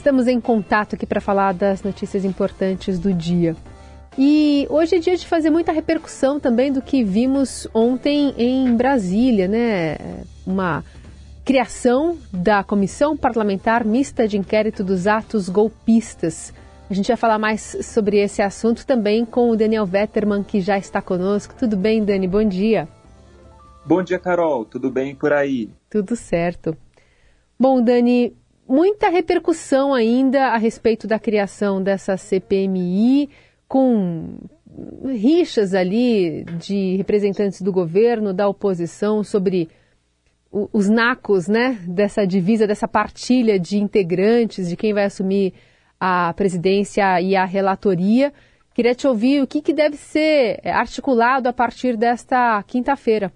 Estamos em contato aqui para falar das notícias importantes do dia. E hoje é dia de fazer muita repercussão também do que vimos ontem em Brasília, né? Uma criação da Comissão Parlamentar Mista de Inquérito dos Atos Golpistas. A gente vai falar mais sobre esse assunto também com o Daniel Vetterman, que já está conosco. Tudo bem, Dani? Bom dia. Bom dia, Carol. Tudo bem por aí? Tudo certo. Bom, Dani, muita repercussão ainda a respeito da criação dessa CPMI, com rixas ali de representantes do governo, da oposição, sobre os nacos, né, dessa divisa, dessa partilha de integrantes, de quem vai assumir a presidência e a relatoria. Queria te ouvir o que, que deve ser articulado a partir desta quinta-feira.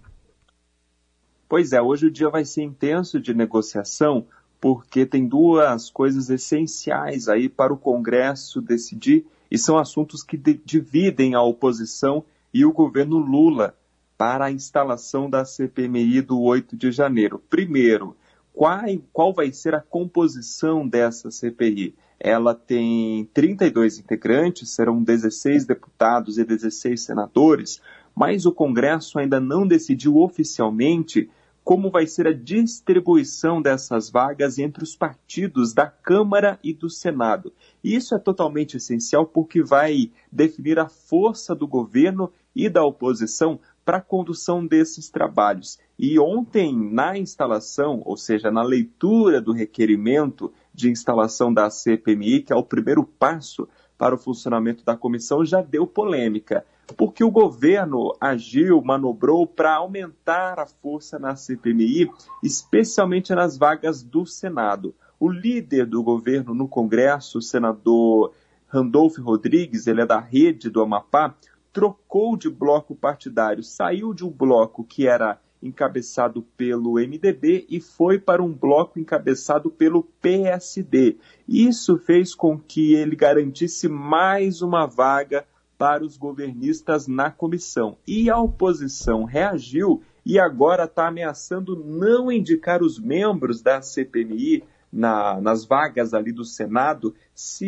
Pois é, hoje o dia vai ser intenso de negociação, porque tem duas coisas essenciais aí para o Congresso decidir, e são assuntos que dividem a oposição e o governo Lula para a instalação da CPMI do 8 de janeiro. Primeiro, qual, qual vai ser a composição dessa CPI? Ela tem 32 integrantes, serão 16 deputados e 16 senadores, mas o Congresso ainda não decidiu oficialmente como vai ser a distribuição dessas vagas entre os partidos da Câmara e do Senado. E isso é totalmente essencial porque vai definir a força do governo e da oposição para a condução desses trabalhos. E ontem, na instalação, ou seja, na leitura do requerimento de instalação da CPMI, que é o primeiro passo para o funcionamento da comissão, já deu polêmica, porque o governo agiu, manobrou para aumentar a força na CPMI, especialmente nas vagas do Senado. O líder do governo no Congresso, o senador Randolfo Rodrigues, ele é da rede do Amapá, trocou de bloco partidário, saiu de um bloco que era encabeçado pelo MDB e foi para um bloco encabeçado pelo PSD. Isso fez com que ele garantisse mais uma vaga para os governistas na comissão. E a oposição reagiu e agora está ameaçando não indicar os membros da CPMI na, nas vagas ali do Senado se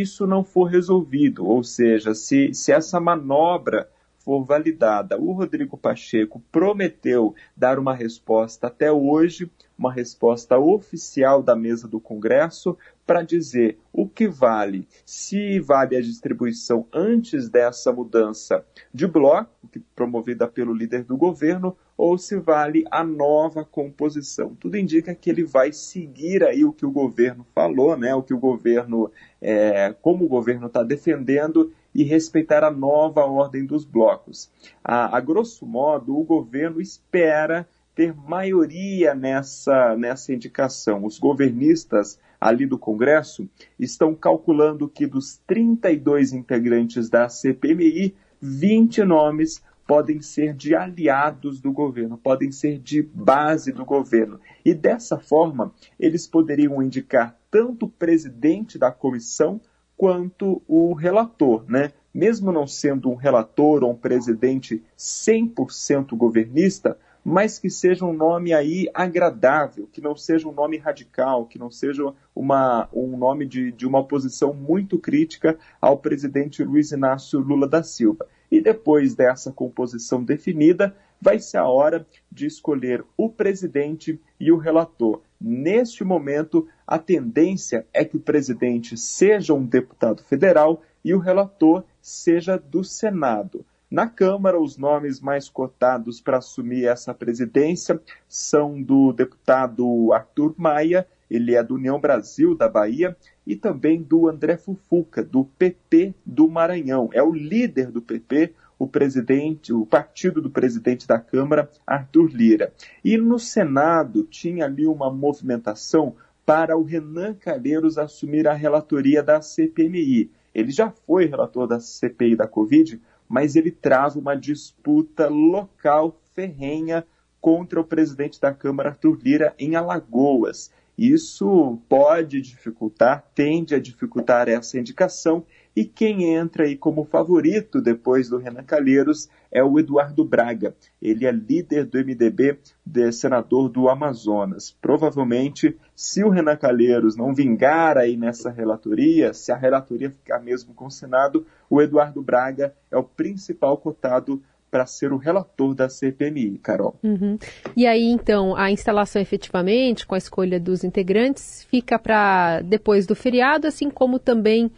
isso não for resolvido, ou seja, se, se essa manobra for validada. O Rodrigo Pacheco prometeu dar uma resposta até hoje, uma resposta oficial da mesa do Congresso, para dizer o que vale, se vale a distribuição antes dessa mudança de bloco, promovida pelo líder do governo, ou se vale a nova composição. Tudo indica que ele vai seguir aí o que o governo falou, né? O que o governo, é, como o governo está defendendo e respeitar a nova ordem dos blocos. A, a grosso modo, o governo espera ter maioria nessa, nessa indicação. Os governistas ali do Congresso estão calculando que dos 32 integrantes da CPMI, 20 nomes podem ser de aliados do governo, podem ser de base do governo. E dessa forma, eles poderiam indicar tanto o presidente da comissão quanto o relator, né? Mesmo não sendo um relator ou um presidente 100% governista, mas que seja um nome aí agradável, que não seja um nome radical, que não seja uma, um nome de, de uma posição muito crítica ao presidente Luiz Inácio Lula da Silva. E depois dessa composição definida, vai ser a hora de escolher o presidente e o relator. Neste momento, a tendência é que o presidente seja um deputado federal e o relator seja do Senado. Na Câmara, os nomes mais cotados para assumir essa presidência são do deputado Arthur Maia, ele é do União Brasil da Bahia, e também do André Fufuca, do PP do Maranhão. É o líder do PP, o presidente, o partido do presidente da Câmara, Arthur Lira. E no Senado tinha ali uma movimentação para o Renan Calheiros assumir a relatoria da CPMI. Ele já foi relator da CPI da Covid, mas ele trava uma disputa local ferrenha contra o presidente da Câmara, Arthur Lira, em Alagoas. Isso pode dificultar, tende a dificultar essa indicação, e quem entra aí como favorito depois do Renan Calheiros é o Eduardo Braga. Ele é líder do MDB, de senador do Amazonas. Provavelmente, se o Renan Calheiros não vingar aí nessa relatoria, se a relatoria ficar mesmo com o Senado, o Eduardo Braga é o principal cotado para ser o relator da CPMI, Carol. Uhum. E aí, então, a instalação efetivamente, com a escolha dos integrantes, fica para depois do feriado, assim como também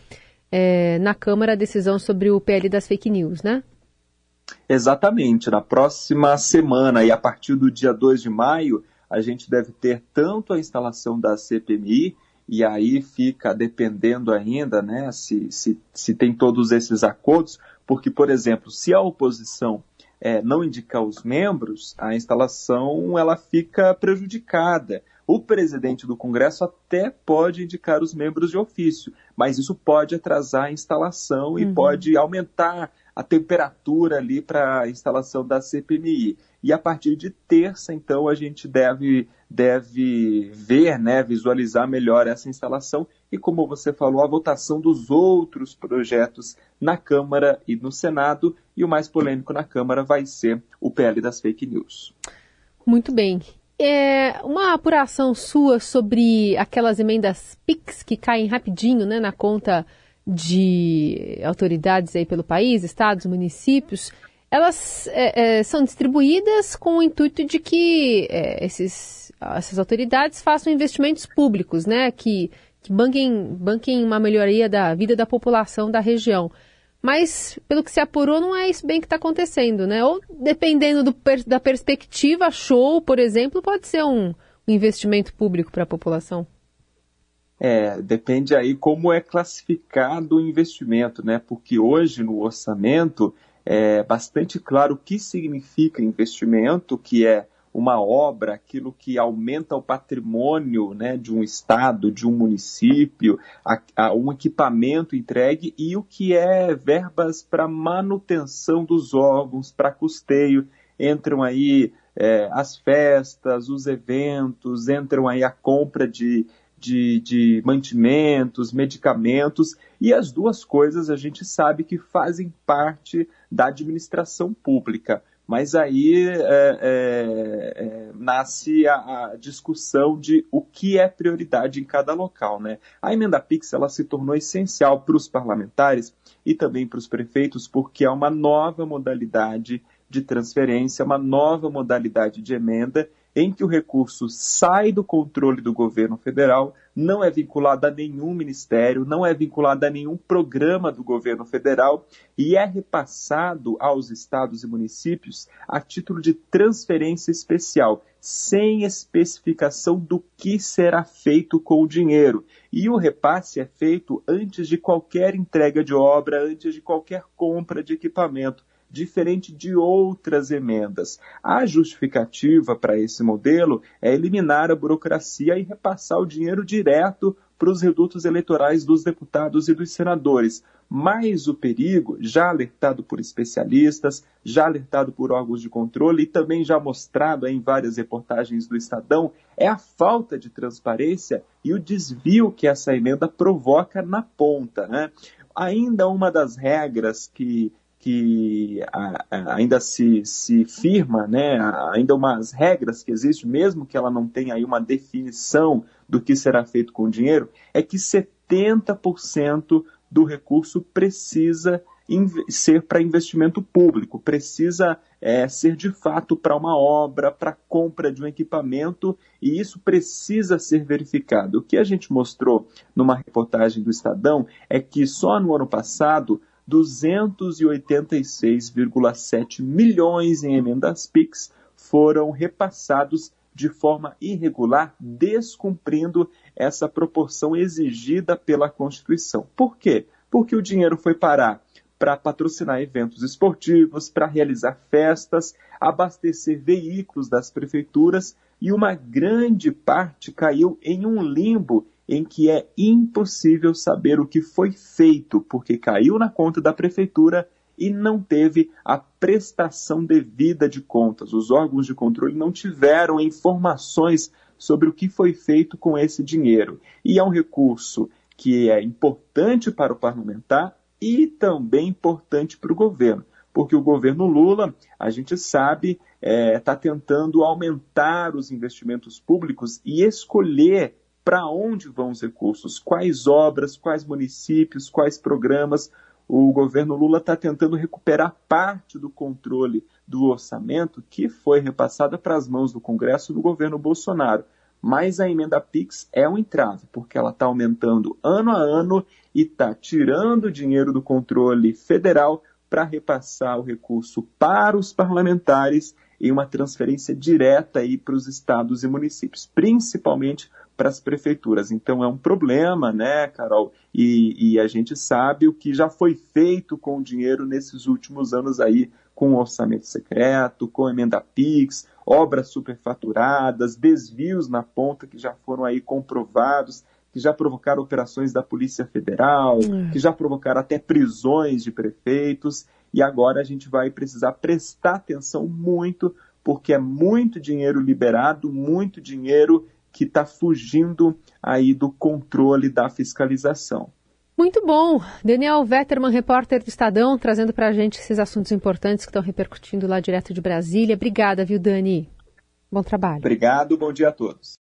é, na Câmara a decisão sobre o PL das fake news, né? Exatamente. Na próxima semana e a partir do dia 2 de maio, a gente deve ter tanto a instalação da CPMI, e aí fica dependendo ainda né, se, se, se tem todos esses acordos, porque, por exemplo, se a oposição é, não indicar os membros, a instalação ela fica prejudicada. O presidente do Congresso até pode indicar os membros de ofício, mas isso pode atrasar a instalação e uhum. pode aumentar a temperatura ali para a instalação da CPMI. E a partir de terça, então, a gente deve, deve ver, né, visualizar melhor essa instalação e, como você falou, a votação dos outros projetos na Câmara e no Senado. E o mais polêmico na Câmara vai ser o PL das fake news. Muito bem. É uma apuração sua sobre aquelas emendas PIX que caem rapidinho né, na conta de autoridades aí pelo país, estados, municípios elas é, é, são distribuídas com o intuito de que é, esses, essas autoridades façam investimentos públicos, né, que, que banquem, banquem uma melhoria da vida da população da região. Mas, pelo que se apurou, não é isso bem que está acontecendo, né? Ou, dependendo do, da perspectiva, show, por exemplo, pode ser um, um investimento público para a população. É, depende aí como é classificado o investimento, né? Porque hoje no orçamento é bastante claro o que significa investimento, que é uma obra, aquilo que aumenta o patrimônio né, de um estado, de um município, a, a um equipamento entregue e o que é verbas para manutenção dos órgãos, para custeio. Entram aí é, as festas, os eventos, entram aí a compra de de, de mantimentos, medicamentos, e as duas coisas a gente sabe que fazem parte da administração pública. Mas aí é, é, é, nasce a, a, discussão de o que é prioridade em cada local. Né? A emenda PIX ela se tornou essencial para os parlamentares e também para os prefeitos, porque é uma nova modalidade de transferência, uma nova modalidade de emenda em que o recurso sai do controle do governo federal, não é vinculado a nenhum ministério, não é vinculado a nenhum programa do governo federal e é repassado aos estados e municípios a título de transferência especial, sem especificação do que será feito com o dinheiro. E o repasse é feito antes de qualquer entrega de obra, antes de qualquer compra de equipamento diferente de outras emendas. A justificativa para esse modelo é eliminar a burocracia e repassar o dinheiro direto para os redutos eleitorais dos deputados e dos senadores. Mas o perigo, já alertado por especialistas, já alertado por órgãos de controle e também já mostrado em várias reportagens do Estadão, é a falta de transparência e o desvio que essa emenda provoca na ponta. Né? Ainda uma das regras que que ainda se, se firma, né, ainda umas regras que existem, mesmo que ela não tenha aí uma definição do que será feito com o dinheiro, é que 70% do recurso precisa ser para investimento público, precisa é, ser de fato para uma obra, para compra de um equipamento, e isso precisa ser verificado. O que a gente mostrou numa reportagem do Estadão é que só no ano passado 286,7 milhões em emendas PIX foram repassados de forma irregular, descumprindo essa proporção exigida pela Constituição. Por quê? Porque o dinheiro foi parar para patrocinar eventos esportivos, para realizar festas, abastecer veículos das prefeituras e uma grande parte caiu em um limbo em que é impossível saber o que foi feito, porque caiu na conta da prefeitura e não teve a prestação devida de contas. Os órgãos de controle não tiveram informações sobre o que foi feito com esse dinheiro. E é um recurso que é importante para o parlamentar e também importante para o governo, porque o governo Lula, a gente sabe, está é, tá tentando aumentar os investimentos públicos e escolher para onde vão os recursos, quais obras, quais municípios, quais programas. O governo Lula está tentando recuperar parte do controle do orçamento que foi repassada para as mãos do Congresso do governo Bolsonaro. Mas a emenda PIX é um entrave, porque ela está aumentando ano a ano e está tirando dinheiro do controle federal para repassar o recurso para os parlamentares em uma transferência direta para os estados e municípios, principalmente para as prefeituras. Então é um problema, né, Carol? E, e, a gente sabe o que já foi feito com o dinheiro nesses últimos anos aí, com orçamento secreto, com emenda PIX, obras superfaturadas, desvios na ponta que já foram aí comprovados, que já provocaram operações da Polícia Federal, hum. que já provocaram até prisões de prefeitos. E agora a gente vai precisar prestar atenção muito, porque é muito dinheiro liberado, muito dinheiro que está fugindo aí do controle da fiscalização. Muito bom. Daniel Vetterman, repórter do Estadão, trazendo para a gente esses assuntos importantes que estão repercutindo lá direto de Brasília. Obrigada, viu, Dani? Bom trabalho. Obrigado, bom dia a todos.